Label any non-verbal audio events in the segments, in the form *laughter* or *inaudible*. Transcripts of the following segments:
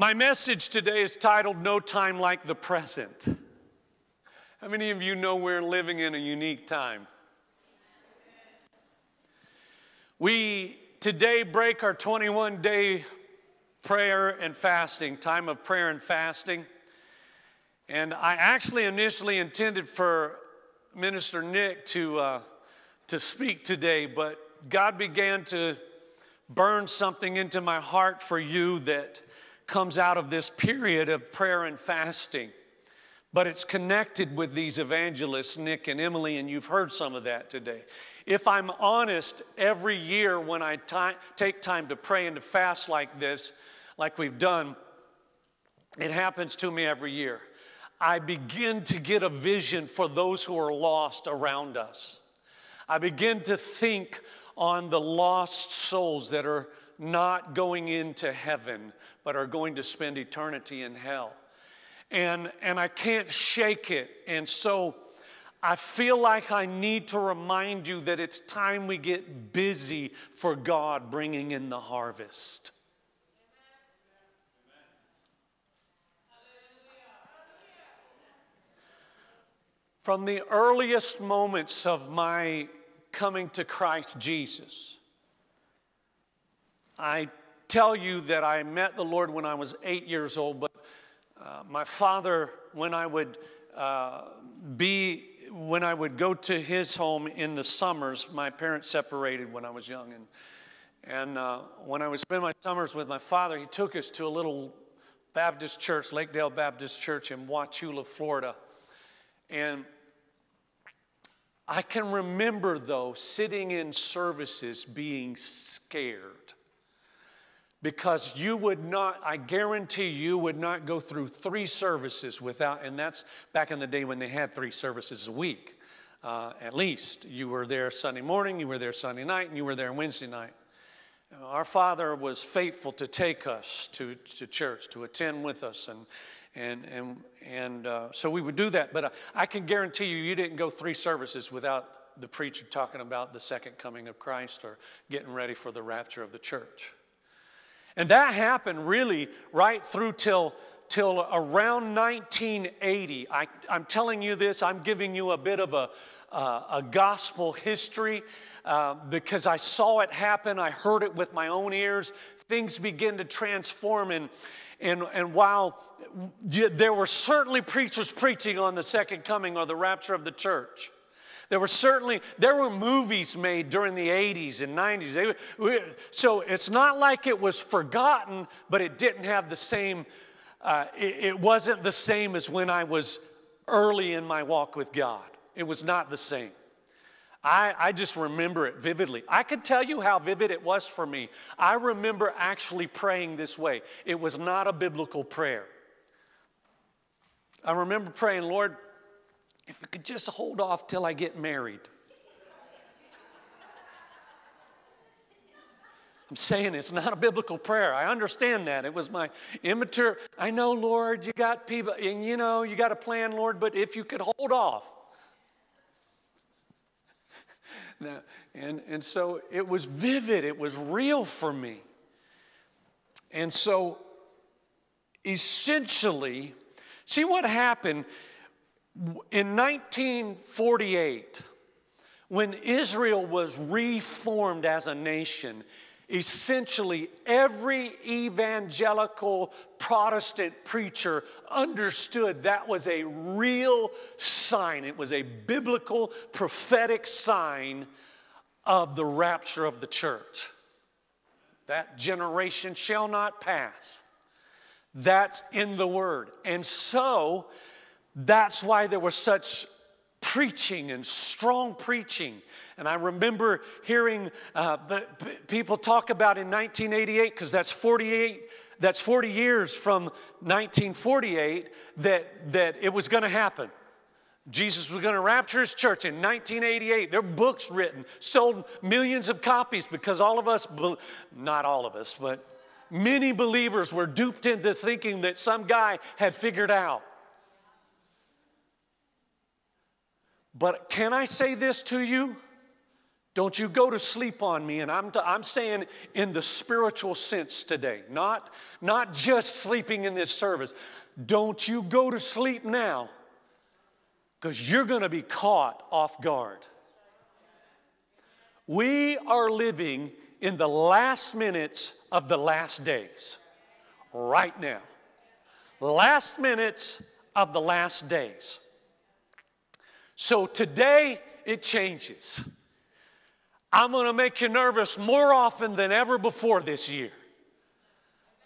My message today is titled No Time Like the Present. How many of you know we're living in a unique time? We today break our 21 day prayer and fasting, time of prayer and fasting. And I actually initially intended for Minister Nick to, uh, to speak today, but God began to burn something into my heart for you that comes out of this period of prayer and fasting. But it's connected with these evangelists, Nick and Emily, and you've heard some of that today. If I'm honest, every year when I take time to pray and to fast like this, like we've done, it happens to me every year. I begin to get a vision for those who are lost around us. I begin to think on the lost souls that are not going into heaven, but are going to spend eternity in hell. And, and I can't shake it. And so I feel like I need to remind you that it's time we get busy for God bringing in the harvest. From the earliest moments of my coming to Christ Jesus, I tell you that I met the Lord when I was eight years old, but uh, my father, when I would uh, be, when I would go to his home in the summers, my parents separated when I was young. And, and uh, when I would spend my summers with my father, he took us to a little Baptist church, Lakedale Baptist Church in Wauchula, Florida. And I can remember, though, sitting in services being scared because you would not, I guarantee you would not go through three services without, and that's back in the day when they had three services a week. Uh, at least you were there Sunday morning, you were there Sunday night, and you were there Wednesday night. Our Father was faithful to take us to, to church, to attend with us, and, and, and, and uh, so we would do that. But I can guarantee you, you didn't go three services without the preacher talking about the second coming of Christ or getting ready for the rapture of the church. And that happened really right through till, till around 1980. I, am telling you this, I'm giving you a bit of a, uh, a gospel history uh, because I saw it happen. I heard it with my own ears. Things begin to transform. And, and, and while there were certainly preachers preaching on the second coming or the rapture of the church, there were certainly, there were movies made during the 80s and 90s. so it's not like it was forgotten, but it didn't have the same, uh, it, it wasn't the same as when I was early in my walk with God. It was not the same. I, I, just remember it vividly. I can tell you how vivid it was for me. I remember actually praying this way. It was not a biblical prayer. I remember praying, Lord, if we could just hold off till I get married. I'm saying it's not a biblical prayer. I understand that. It was my immature. I know, Lord, you got people, and you know, you got a plan, Lord, but if you could hold off. now, and, and so it was vivid, it was real for me. And so essentially, see what happened in 1948, when Israel was reformed as a nation, essentially every evangelical Protestant preacher understood that was a real sign. It was a biblical, prophetic sign of the rapture of the church. That generation shall not pass. That's in the Word. And so, that's why there was such preaching and strong preaching. And I remember hearing uh, people talk about in 1988, because that's 48 that's 40 years from 1948 that, that it was going to happen. Jesus was going to rapture his church in 1988. There are books written, sold millions of copies because all of us, not all of us, but many believers were duped into thinking that some guy had figured out. But can I say this to you? Don't you go to sleep on me. And I'm, t- I'm saying in the spiritual sense today, not, not just sleeping in this service. Don't you go to sleep now because you're going to be caught off guard. We are living in the last minutes of the last days, right now. Last minutes of the last days. So today it changes. I'm to make you nervous more often than ever before this year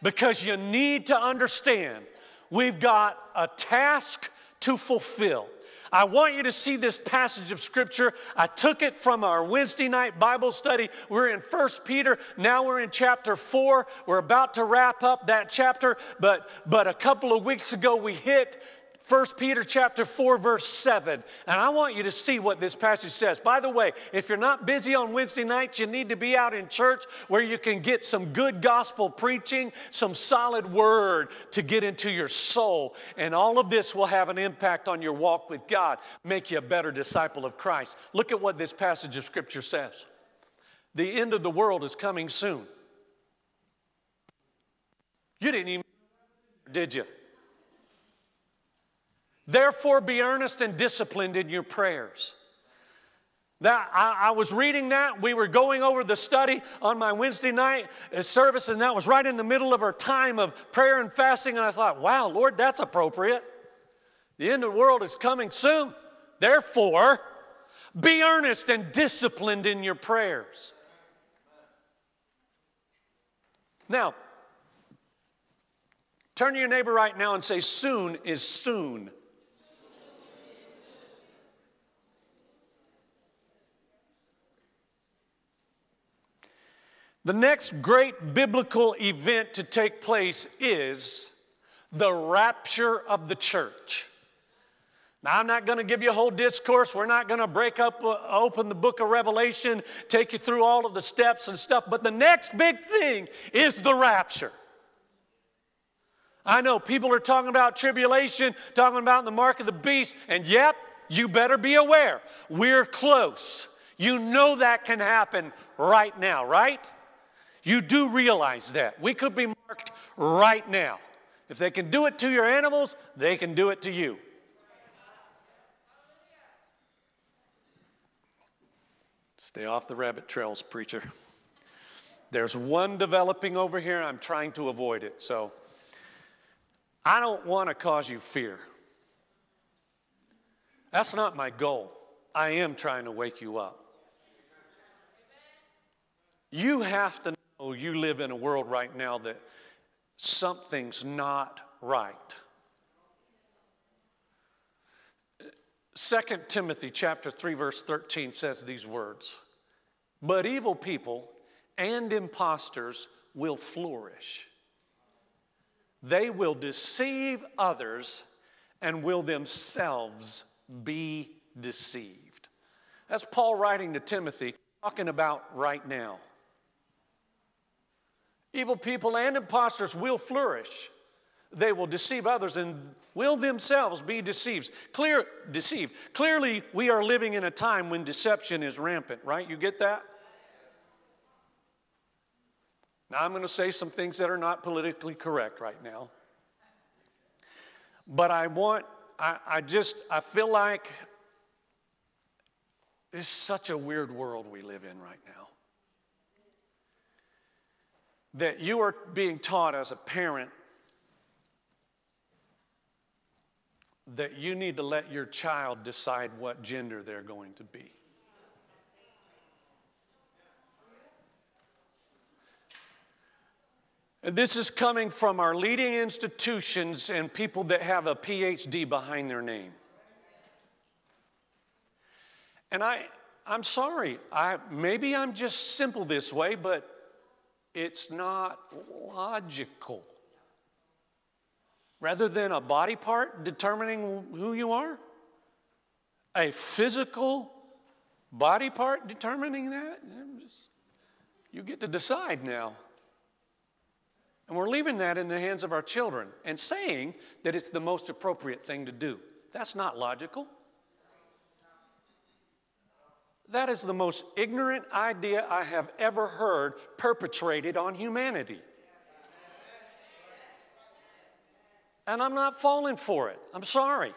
because you need to understand we've got a task to fulfill. I want you to see this passage of scripture. I took it from our Wednesday night Bible study. We're in First Peter. Now we're in chapter 4. We're about to wrap up that chapter, but but a couple of weeks ago we hit 1 Peter chapter 4 verse 7. And I want you to see what this passage says. By the way, if you're not busy on Wednesday nights, you need to be out in church where you can get some good gospel preaching, some solid word to get into your soul. And all of this will have an impact on your walk with God, make you a better disciple of Christ. Look at what this passage of scripture says. The end of the world is coming soon. You didn't even did you? Therefore, be earnest and disciplined in your prayers. That, I, I, was reading that. We were going over the study on my Wednesday night uh, service, and that was right in the middle of our time of prayer and fasting. And I thought, wow, Lord, that's appropriate. The end of the world is coming soon. Therefore, be earnest and disciplined in your prayers. Now, turn to your neighbor right now and say, soon is soon. The next great biblical event to take place is the rapture of the church. Now, I'm not going to give you a whole discourse. We're not going to break up, uh, open the book of Revelation, take you through all of the steps and stuff. But the next big thing is the rapture. I know people are talking about tribulation, talking about the mark of the beast, and yep, you better be aware. We're close. You know that can happen right now, right? You do realize that. We could be marked right now. If they can do it to your animals, they can do it to you. Stay off the rabbit trails, preacher. There's one developing over here, I'm trying to avoid it. So I don't want to cause you fear. That's not my goal. I am trying to wake you up. You have to Oh, you live in a world right now that something's not right. 2 Timothy chapter 3 verse 13 says these words. But evil people and impostors will flourish. They will deceive others and will themselves be deceived. That's Paul writing to Timothy, talking about right now. Evil people and impostors will flourish. They will deceive others and will themselves be deceived. Clear, deceived. Clearly, we are living in a time when deception is rampant, right? You get that? Now, I'm going to say some things that are not politically correct right now. But I want, I, I just, I feel like it's such a weird world we live in right now. That you are being taught as a parent that you need to let your child decide what gender they're going to be. And this is coming from our leading institutions and people that have a PhD behind their name. And I, I'm sorry, I, maybe I'm just simple this way, but it's not logical. rather than a body part determining who you are? A physical body part determining that? You get to decide now. And we're leaving that in the hands of our children and saying that it's the most appropriate thing to do. That's not logical. That is the most ignorant idea I have ever heard perpetrated on humanity. And I'm not falling for it. I'm sorry.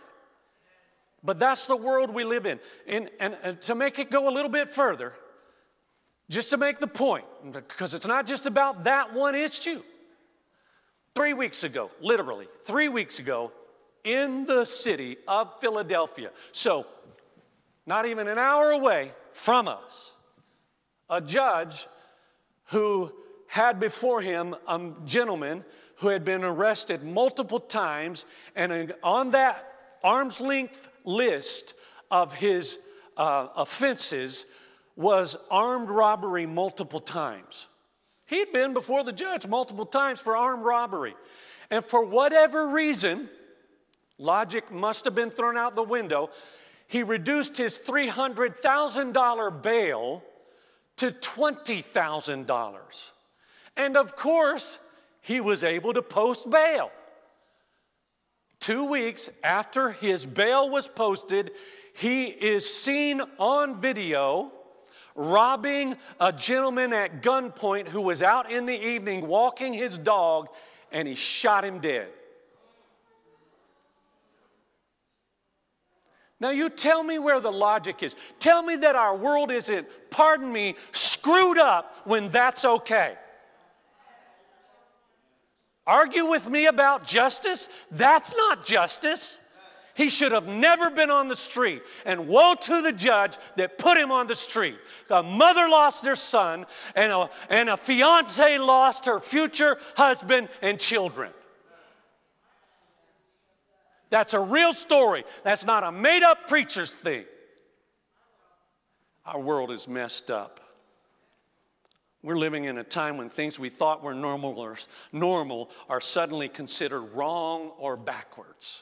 But that's the world we live in. And, and, and, to make it go a little bit further, just to make the point, because it's not just about that one issue. Three weeks ago, literally, three weeks ago, in the city of Philadelphia. So, not even an hour away from us, a judge who had before him a gentleman who had been arrested multiple times, and on that arm's length list of his uh, offenses was armed robbery multiple times. He'd been before the judge multiple times for armed robbery. And for whatever reason, logic must have been thrown out the window, he reduced his $300,000 bail to $20,000. And of course, he was able to post bail. Two weeks after his bail was posted, he is seen on video robbing a gentleman at gunpoint who was out in the evening walking his dog, and he shot him dead. Now, you tell me where the logic is. Tell me that our world isn't, pardon me, screwed up when that's okay. Argue with me about justice? That's not justice. He should have never been on the street. And woe to the judge that put him on the street. A mother lost their son, and a, and a fiance lost her future husband and children. That's a real story. That's not a made up preacher's thing. Our world is messed up. We're living in a time when things we thought were normal or normal are suddenly considered wrong or backwards.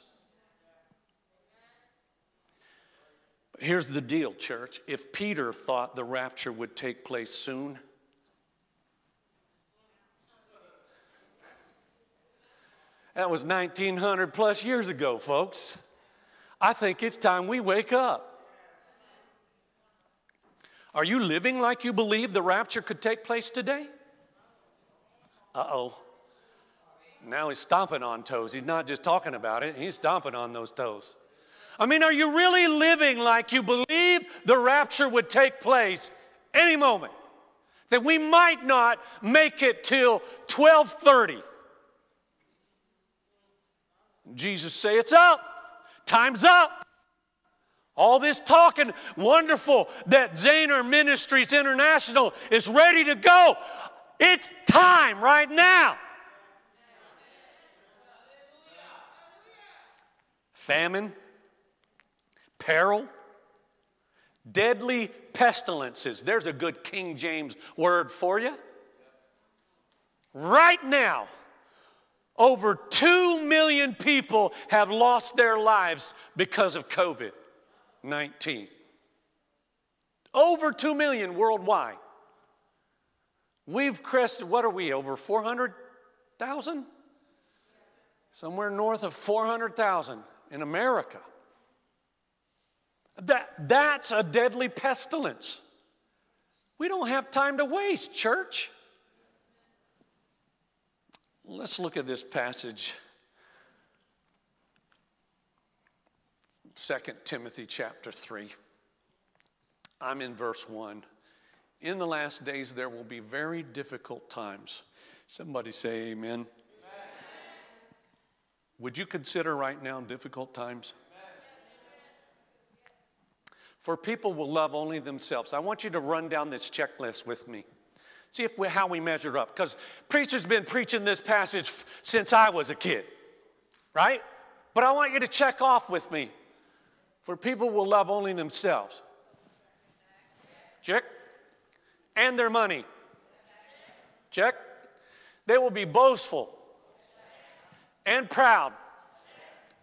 But here's the deal, church. If Peter thought the rapture would take place soon, that was 1900 plus years ago, folks. I think it's time we wake up. Are you living like you believe the rapture could take place today? Uh oh. Now he's stomping on toes. He's not just talking about it, he's stomping on those toes. I mean, are you really living like you believe the rapture would take place any moment? That we might not make it till 1230. Jesus say it's up. Time's up. All this talking, wonderful that Zaner Ministries International is ready to go. It's time right now. Famine, peril, deadly pestilences. There's a good King James word for you. Right now, over 2 million people have lost their lives because of COVID. 19. Over 2 million worldwide. We've crested, what are we, over 400,000? Somewhere north of 400,000 in America. That, that's a deadly pestilence. We don't have time to waste, church. Let's look at this passage 2 Timothy chapter 3. I'm in verse 1. In the last days, there will be very difficult times. Somebody say, Amen. amen. Would you consider right now difficult times? For people will love only themselves. I want you to run down this checklist with me. See if we, how we measure up. Because preacher's been preaching this passage since I was a kid, right? But I want you to check off with me for people will love only themselves. Check. And their money. Check. They will be boastful and proud.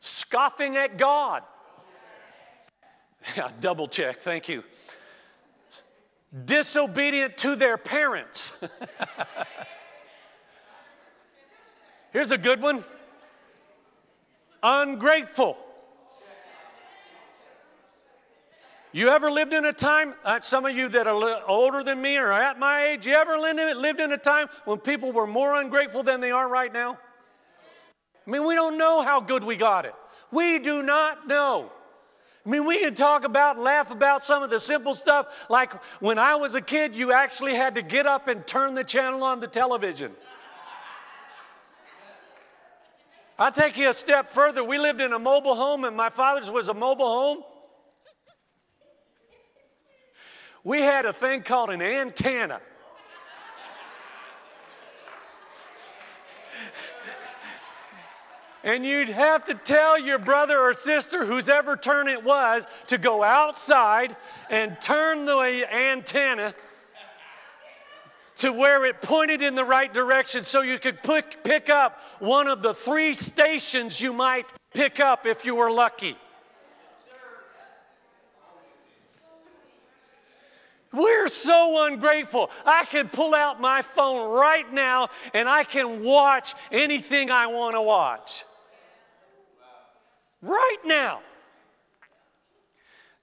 scoffing at God. Yeah, *laughs* double check, thank you. Disobedient to their parents. Here's a good one ungrateful. You ever lived in a time, uh, some of you that are older than me or at my age, you ever lived in a time when people were more ungrateful than they are right now? I mean, we don't know how good we got it. We do not know. I mean, we can talk about, laugh about some of the simple stuff, like when I was a kid, you actually had to get up and turn the channel on the television. I'll take you a step further. We lived in a mobile home, and my father's was a mobile home. We had a thing called an antenna. And you'd have to tell your brother or sister, whose ever turn it was, to go outside and turn the antenna to where it pointed in the right direction so you could pick, pick up one of the three stations you might pick up if you were lucky. We're so ungrateful. I can pull out my phone right now and I can watch anything I want to watch. Right now.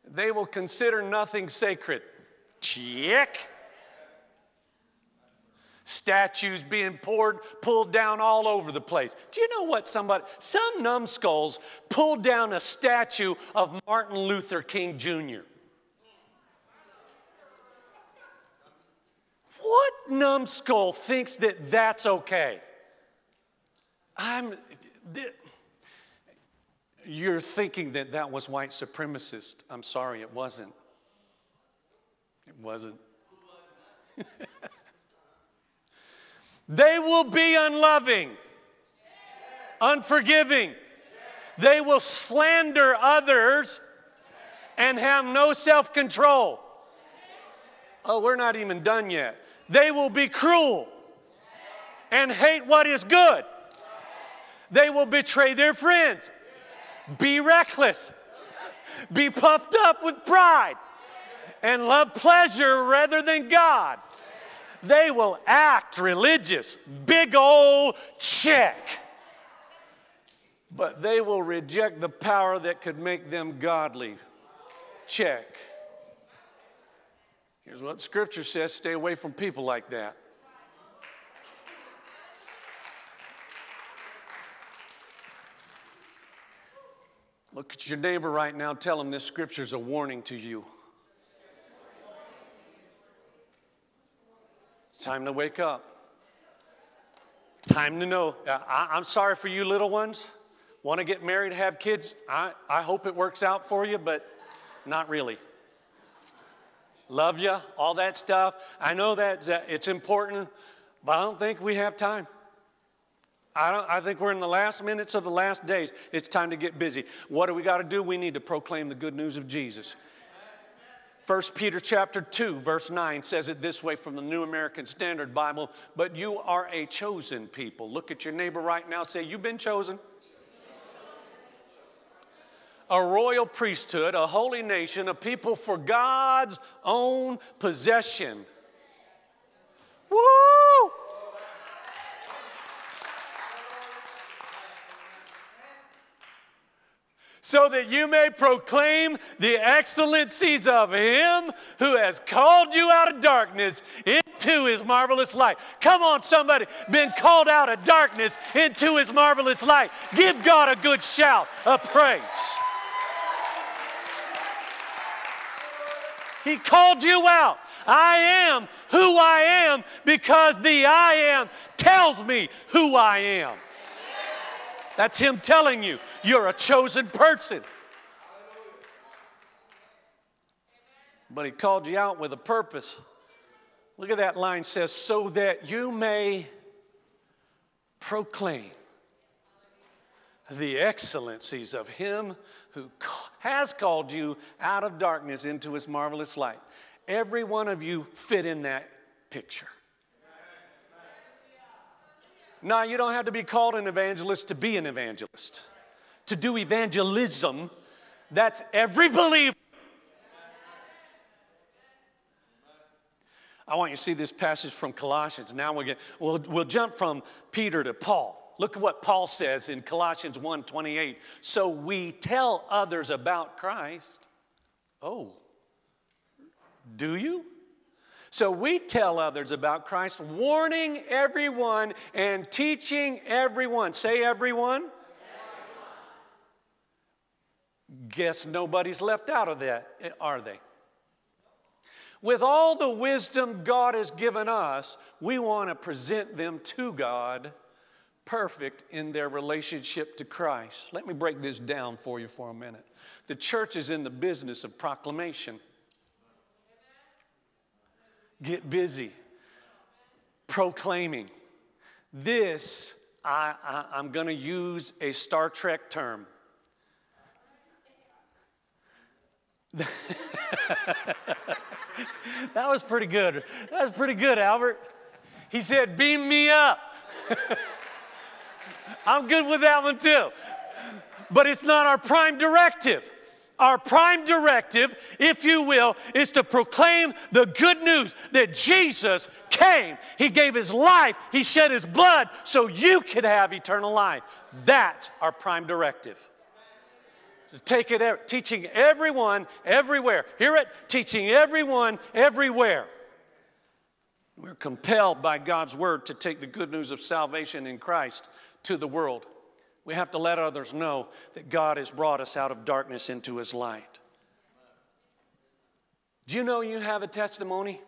They will consider nothing sacred. Check. Statues being poured, pulled down all over the place. Do you know what somebody, some numbskulls pulled down a statue of Martin Luther King Jr. What numbskull thinks that that's okay? I'm, you're thinking that that was white supremacist. I'm sorry, it wasn't. It wasn't. *laughs* they will be unloving, unforgiving. They will slander others and have no self control. Oh, we're not even done yet. They will be cruel and hate what is good. They will betray their friends, be reckless, be puffed up with pride, and love pleasure rather than God. They will act religious, big old check. But they will reject the power that could make them godly. Check. Here's what Scripture says stay away from people like that. Look at your neighbor right now. Tell him this scripture is a warning to you. Time to wake up. Time to know. Uh, I, am sorry for you, little ones. Want to get married, have kids? I, I hope it works out for you, but not really love you, all that stuff. I know that it's important, but I don't think we have time. I, I think we're in the last minutes of the last days. It's time to get busy. What do we got to do? We need to proclaim the good news of Jesus. 1 Peter chapter 2 verse 9 says it this way from the New American Standard Bible, but you are a chosen people. Look at your neighbor right now say you've been chosen a royal priesthood, a holy nation, a people for God's own possession. Woo! So that you may proclaim the excellencies of Him who has called you out of darkness into His marvelous light. Come on, somebody, been called out of darkness into His marvelous light. Give God a good shout of praise. He called you out. I am who I am because the I am tells me who I am. That's Him telling you you're a chosen person. But He called you out with a purpose. Look at that line says, so that you may proclaim the excellencies of Him who has called you out of darkness into his marvelous light. Every one of you fit in that picture. Now, you don't have to be called an evangelist to be an evangelist. to do evangelism. That's every believer. I want you to see this passage from Colossians. Now we'll, get, we'll, we'll jump from Peter to Paul. Look at what Paul says in Colossians 1 28. So we tell others about Christ. Oh, do you? So we tell others about Christ, warning everyone and teaching everyone. Say everyone. everyone. Guess nobody's left out of that, are they? With all the wisdom God has given us, we want to present them to God perfect in their relationship to Christ. Let me break this down for you for a minute. The church is in the business of proclamation. Get busy proclaiming. This, I, I, I'm going to use a Star Trek term. *laughs* that was pretty good. That was pretty good, Albert. He said, Beam me up. *laughs* I'm good with that one too. But it's not our prime directive. Our prime directive, if you will, is to proclaim the good news that Jesus came. He gave his life, he shed his blood so you could have eternal life. That's our prime directive. Take it, teaching everyone everywhere. Hear it? Teaching everyone everywhere. We're compelled by God's word to take the good news of salvation in Christ to the world. We have to let others know that God has brought us out of darkness into his light. Do you know you have a testimony?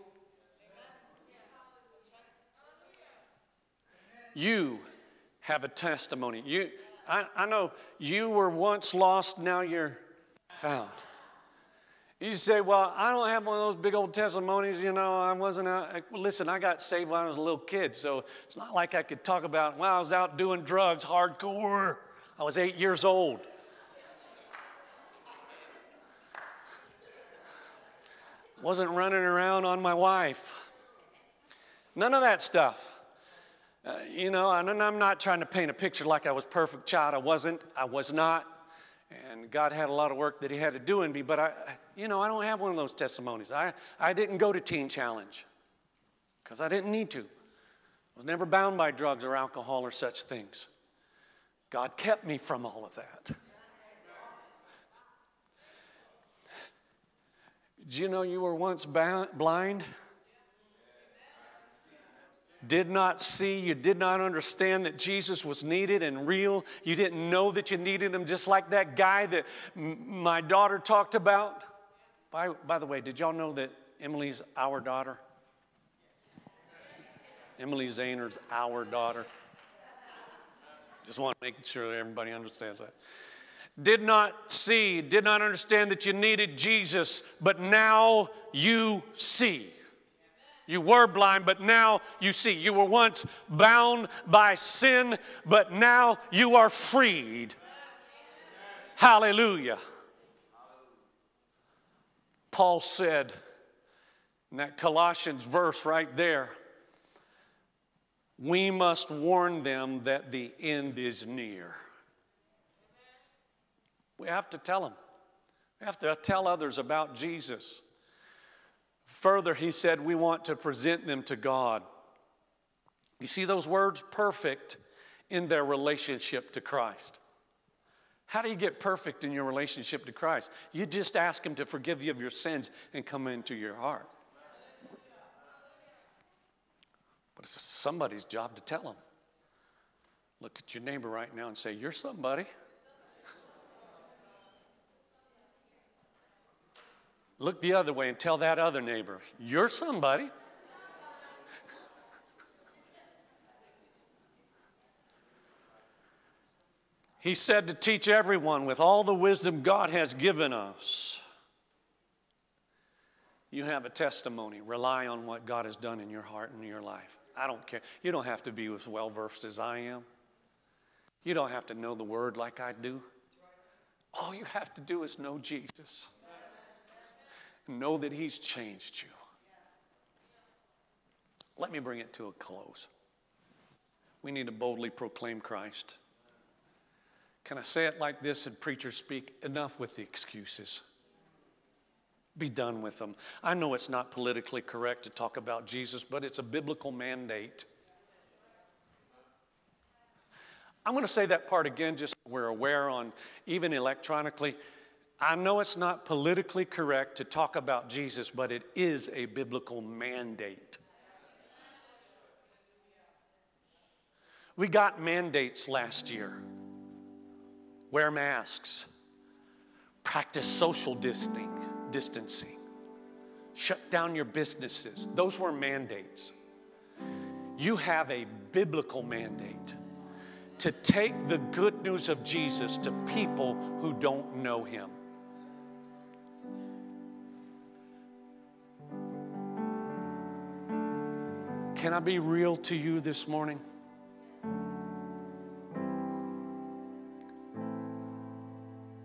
You have a testimony. You, I, I know you were once lost, now you're found. You say, Well, I don't have one of those big old testimonies, you know, I wasn't out. Listen, I got saved when I was a little kid, so it's not like I could talk about when I was out doing drugs hardcore. I was eight years old. Wasn't running around on my wife. None of that stuff. Uh, you know, and I'm not trying to paint a picture like I was perfect child. I wasn't. I was not. And God had a lot of work that He had to do in me, but I, you know, I don't have one of those testimonies. I, I didn't go to Teen Challenge because I didn't need to. I was never bound by drugs or alcohol or such things. God kept me from all of that. Do you know you were once blind? Did not see, you did not understand that Jesus was needed and real. You didn't know that you needed him, just like that guy that m- my daughter talked about. By, by the way, did y'all know that Emily's our daughter? Emily Zahner's our daughter. Just want to make sure everybody understands that. Did not see, did not understand that you needed Jesus, but now you see. You were blind, but now you see. You were once bound by sin, but now you are freed. Hallelujah. Paul said in that Colossians verse right there, we must warn them that the end is near. We have to tell them. We have to tell others about Jesus. Further, he said, we want to present them to God. You see those words? Perfect in their relationship to Christ. How do you get perfect in your relationship to Christ? You just ask Him to forgive you of your sins and come into your heart. But it's somebody's job to tell them. Look at your neighbor right now and say, You're somebody. Look the other way and tell that other neighbor, You're somebody. He said to teach everyone with all the wisdom God has given us. You have a testimony. Rely on what God has done in your heart and in your life. I don't care. You don't have to be as well versed as I am. You don't have to know the word like I do. All you have to do is know Jesus. Know that He's changed you. Let me bring it to a close. We need to boldly proclaim Christ. Can I say it like this and preachers speak? Enough with the excuses. Be done with them. I know it's not politically correct to talk about Jesus, but it's a biblical mandate. I'm going to say that part again just so we're aware on even electronically. I know it's not politically correct to talk about Jesus, but it is a biblical mandate. We got mandates last year wear masks, practice social distancing, shut down your businesses. Those were mandates. You have a biblical mandate to take the good news of Jesus to people who don't know him. Can I be real to you this morning?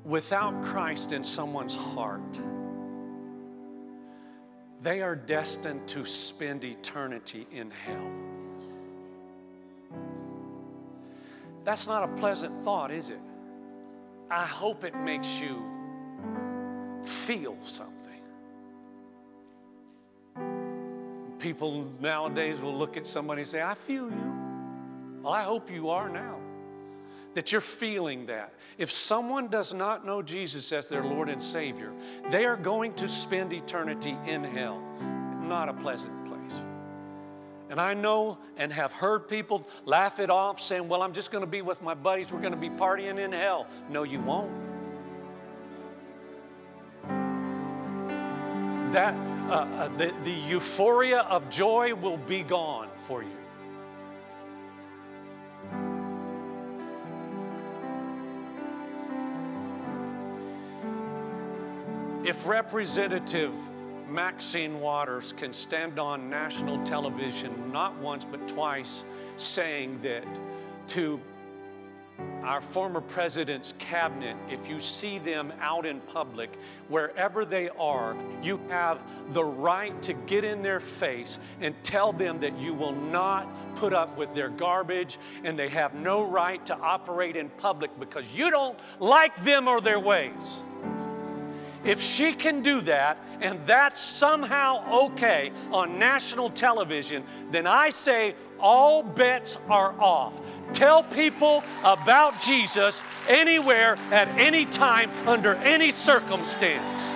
Without Christ in someone's heart, they are destined to spend eternity in hell. That's not a pleasant thought, is it? I hope it makes you feel something. People nowadays will look at somebody and say, I feel you. Well, I hope you are now. That you're feeling that. If someone does not know Jesus as their Lord and Savior, they are going to spend eternity in hell. Not a pleasant place. and I know and have heard people laugh it off saying, Well, I'm just going to be with my buddies. We're going to be partying in hell. No, you won't. That, uh, uh, the, the euphoria of joy will be gone for you. If Representative Maxine Waters can stand on national television not once but twice saying that to our former president's cabinet, if you see them out in public, wherever they are, you have the right to get in their face and tell them that you will not put up with their garbage and they have no right to operate in public because you don't like them or their ways. If she can do that and that's somehow okay on national television, then I say all bets are off. Tell people about Jesus anywhere, at any time, under any circumstance.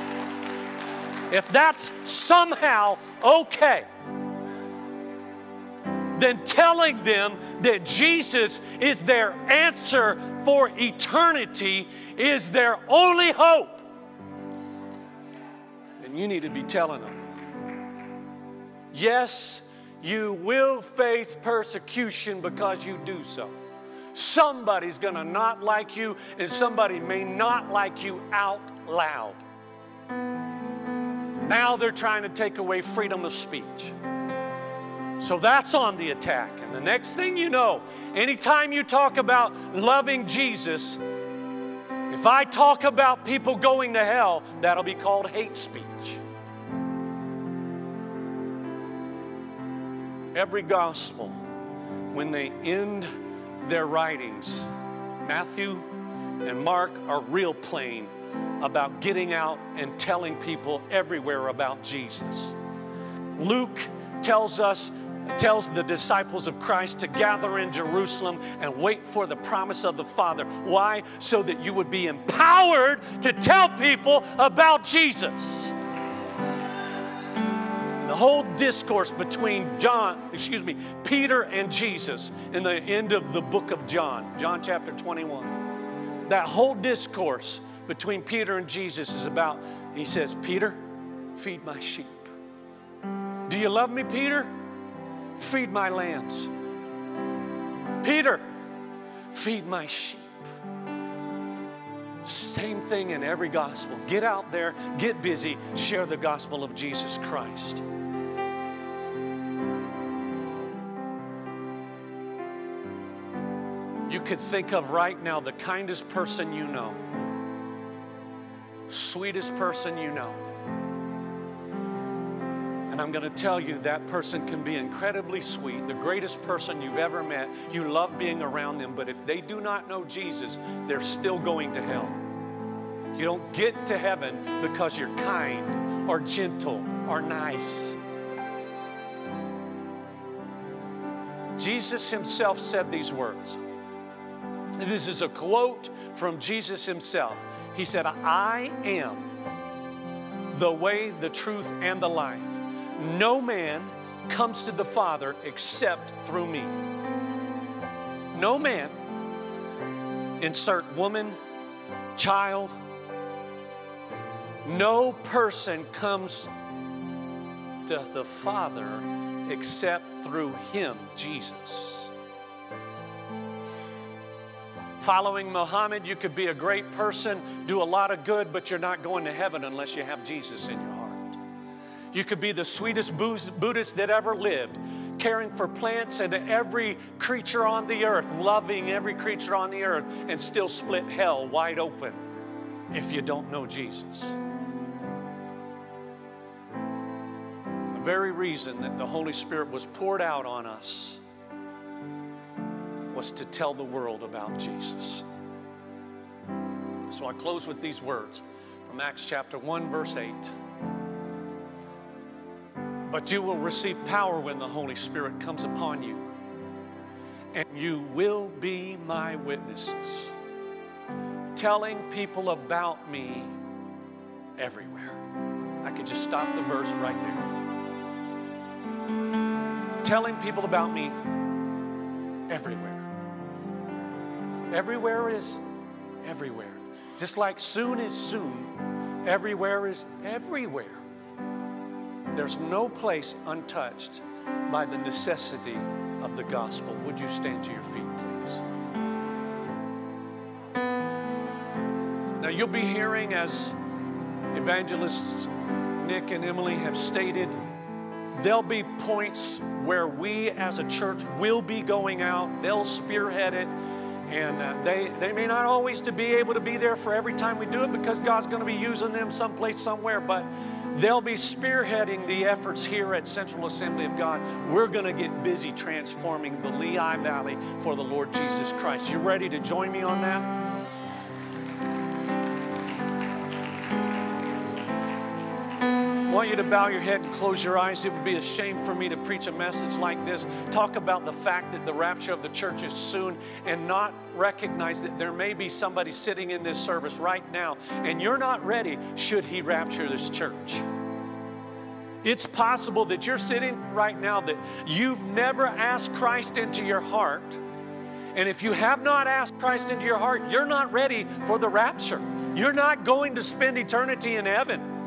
If that's somehow okay, then telling them that Jesus is their answer for eternity is their only hope Then you need to be telling them. Yes, you will face persecution because you do so. Somebody's gonna not like you, and somebody may not like you out loud. Now they're trying to take away freedom of speech. So that's on the attack. And the next thing you know, anytime you talk about loving Jesus, if I talk about people going to hell, that'll be called hate speech. Every gospel, when they end their writings, Matthew and Mark are real plain about getting out and telling people everywhere about Jesus. Luke tells us tells the disciples of Christ to gather in Jerusalem and wait for the promise of the Father. Why? So that you would be empowered to tell people about Jesus. The whole discourse between John, excuse me, Peter and Jesus in the end of the book of John, John chapter 21. That whole discourse between Peter and Jesus is about, he says, Peter, feed my sheep. Do you love me, Peter? feed my lambs. Peter, feed my sheep. Same thing in every gospel. Get out there, get busy, share the gospel of Jesus Christ. Could think of right now the kindest person you know, sweetest person you know And I'm going to tell you that person can be incredibly sweet, the greatest person you've ever met. You love being around them, but if they do not know Jesus, they're still going to hell. You don't get to heaven because you're kind or gentle or nice. Jesus himself said these words. This is a quote from Jesus himself. He said, I am the way, the truth, and the life. No man comes to the Father except through me. No man, insert woman, child, no person comes to the Father except through Him, Jesus. Following Muhammad, you could be a great person, do a lot of good, but you're not going to heaven unless you have Jesus in your heart. You could be the sweetest Buddhist that ever lived, caring for plants and every creature on the earth, loving every creature on the earth, and still split hell wide open if you don't know Jesus. The very reason that the Holy Spirit was poured out on us was to tell the world about Jesus. So I close with these words from Acts chapter 1, verse 8. But you will receive power when the Holy Spirit comes upon you, and you will be my witnesses, telling people about me everywhere. I could just stop the verse right there. Telling people about me everywhere. Everywhere is everywhere. Just like soon is soon, everywhere is everywhere. There's no place untouched by the necessity of the gospel. Would you stand to your feet, please? Now, you'll be hearing, as evangelists Nick and Emily have stated, there'll be points where we as a church will be going out, they'll spearhead it and uh, they, they may not always to be able to be there for every time we do it because God's going to be using them someplace, somewhere, but they'll be spearheading the efforts here at Central Assembly of God. We're going to get busy transforming the Lehigh Valley for the Lord Jesus Christ. You ready to join me on that? Want you to bow your head and close your eyes. It would be a shame for me to preach a message like this, talk about the fact that the rapture of the church is soon, and not recognize that there may be somebody sitting in this service right now, and you're not ready should he rapture this church. It's possible that you're sitting right now that you've never asked Christ into your heart. And if you have not asked Christ into your heart, you're not ready for the rapture. You're not going to spend eternity in heaven.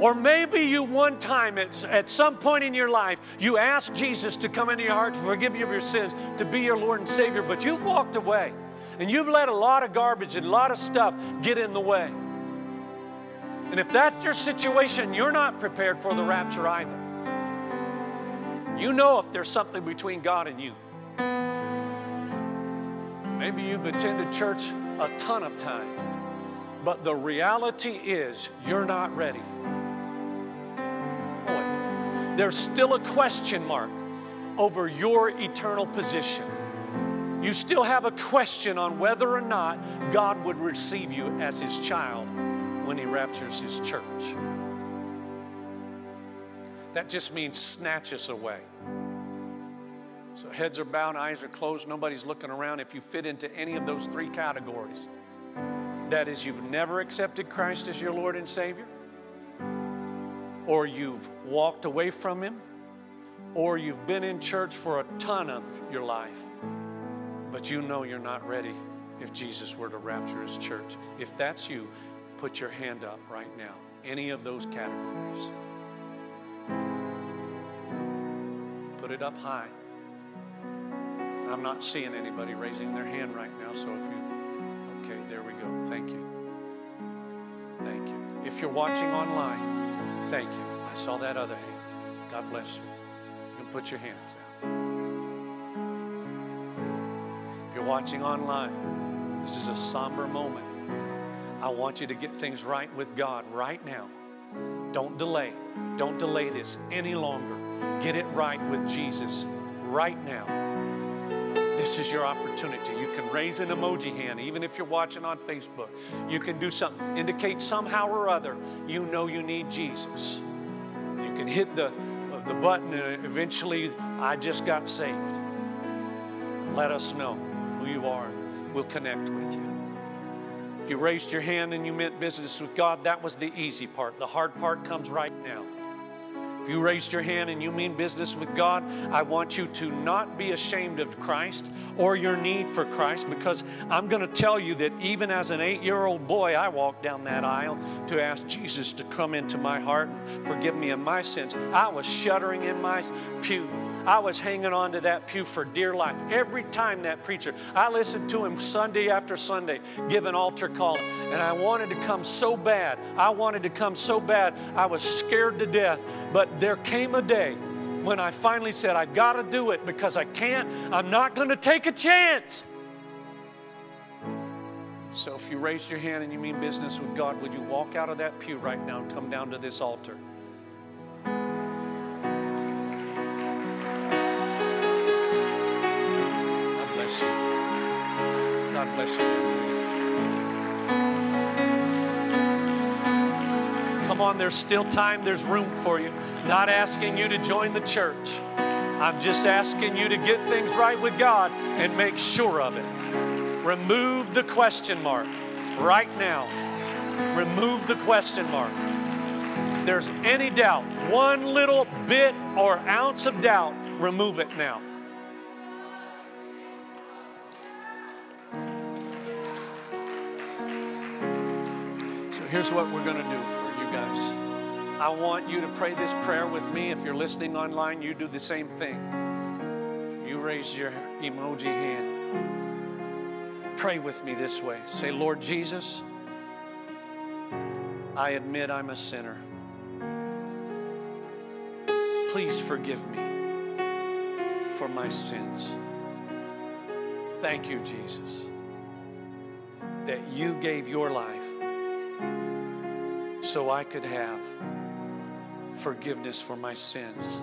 Or maybe you one time at, at some point in your life, you asked Jesus to come into your heart to forgive you of your sins, to be your Lord and Savior, but you've walked away and you've let a lot of garbage and a lot of stuff get in the way. And if that's your situation, you're not prepared for the rapture either. You know if there's something between God and you. Maybe you've attended church a ton of times, but the reality is you're not ready there's still a question mark over your eternal position. You still have a question on whether or not God would receive you as his child when he raptures his church. That just means snatch us away. So heads are bowed, eyes are closed, nobody's looking around. If you fit into any of those three categories, that is, you've never accepted Christ as your Lord and Savior or you've walked away from Him, or you've been in church for a ton of your life, but you know you're not ready if Jesus were to rapture His church. If that's you, put your hand up right now. Any of those categories. Put it up high. I'm not seeing anybody raising their hand right now, so if you, okay, there we go. Thank you. Thank you. If you're watching online, Thank you. I saw that other hand. God bless you. You can put your hands out. If you're watching online, this is a somber moment. I want you to get things right with God right now. Don't delay. Don't delay this any longer. Get it right with Jesus right now. This is your opportunity. You can raise an emoji hand, even if you're watching on Facebook. You can do something, indicate somehow or other you know you need Jesus. You can hit the, uh, the button and eventually, I just got saved. Let us know who you are. We'll connect with you. If you raised your hand and you meant business with God, that was the easy part. The hard part comes right now. If you raised your hand and you mean business with God, I want you to not be ashamed of Christ or your need for Christ because I'm going to tell you that even as an eight year old boy, I walked down that aisle to ask Jesus to come into my heart and forgive me of my sins. I was shuddering in my pew I was hanging on to that pew for dear life. Every time that preacher, I listened to him Sunday after Sunday give an altar call, and I wanted to come so bad. I wanted to come so bad. I was scared to death. But there came a day when I finally said, I've got to do it because I can't, I'm not going to take a chance. So if you raise your hand and you mean business with God, would you walk out of that pew right now and come down to this altar? God bless you. Come on, there's still time, there's room for you. Not asking you to join the church. I'm just asking you to get things right with God and make sure of it. Remove the question mark right now. Remove the question mark. There's any doubt, one little bit or ounce of doubt, remove it now. Here's what we're going to do for you guys. I want you to pray this prayer with me. If you're listening online, you do the same thing. You raise your emoji hand. Pray with me this way. Say, Lord Jesus, I admit I'm a sinner. Please forgive me for my sins. Thank you, Jesus, that you gave your life so I could have forgiveness for my sins.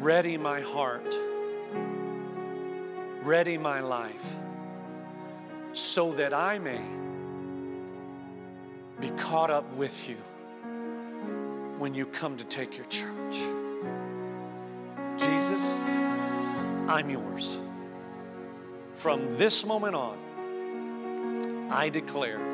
Ready my heart, ready my life, so that I may be caught up with you when you come to take your church. Jesus, I'm yours. From this moment on, I declare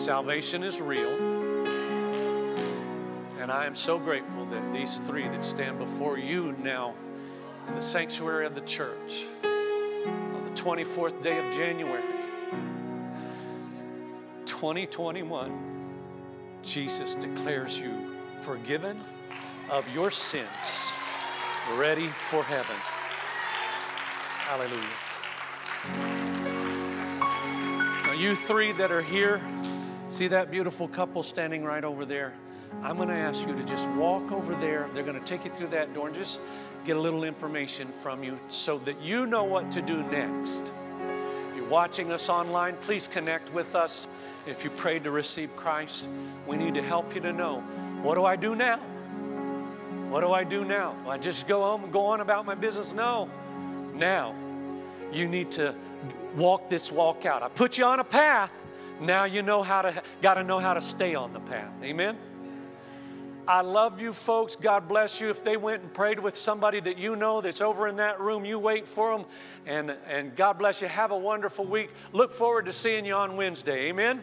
Salvation is real. And I am so grateful that these three that stand before you now in the sanctuary of the church on the 24th day of January 2021, Jesus declares you forgiven of your sins, ready for heaven. Hallelujah. Now, you three that are here, See that beautiful couple standing right over there? I'm going to ask you to just walk over there. They're going to take you through that door and just get a little information from you so that you know what to do next. If you're watching us online, please connect with us. If you prayed to receive Christ, we need to help you to know what do I do now? What do I do now? Do I just go home and go on about my business? No. Now, you need to walk this walk out. I put you on a path now you know how to, got to know how to stay on the path. Amen? I love you folks. God bless you. If they went and prayed with somebody that you know that's over in that room, you wait for them. And, and God bless you. Have a wonderful week. Look forward to seeing you on Wednesday. Amen?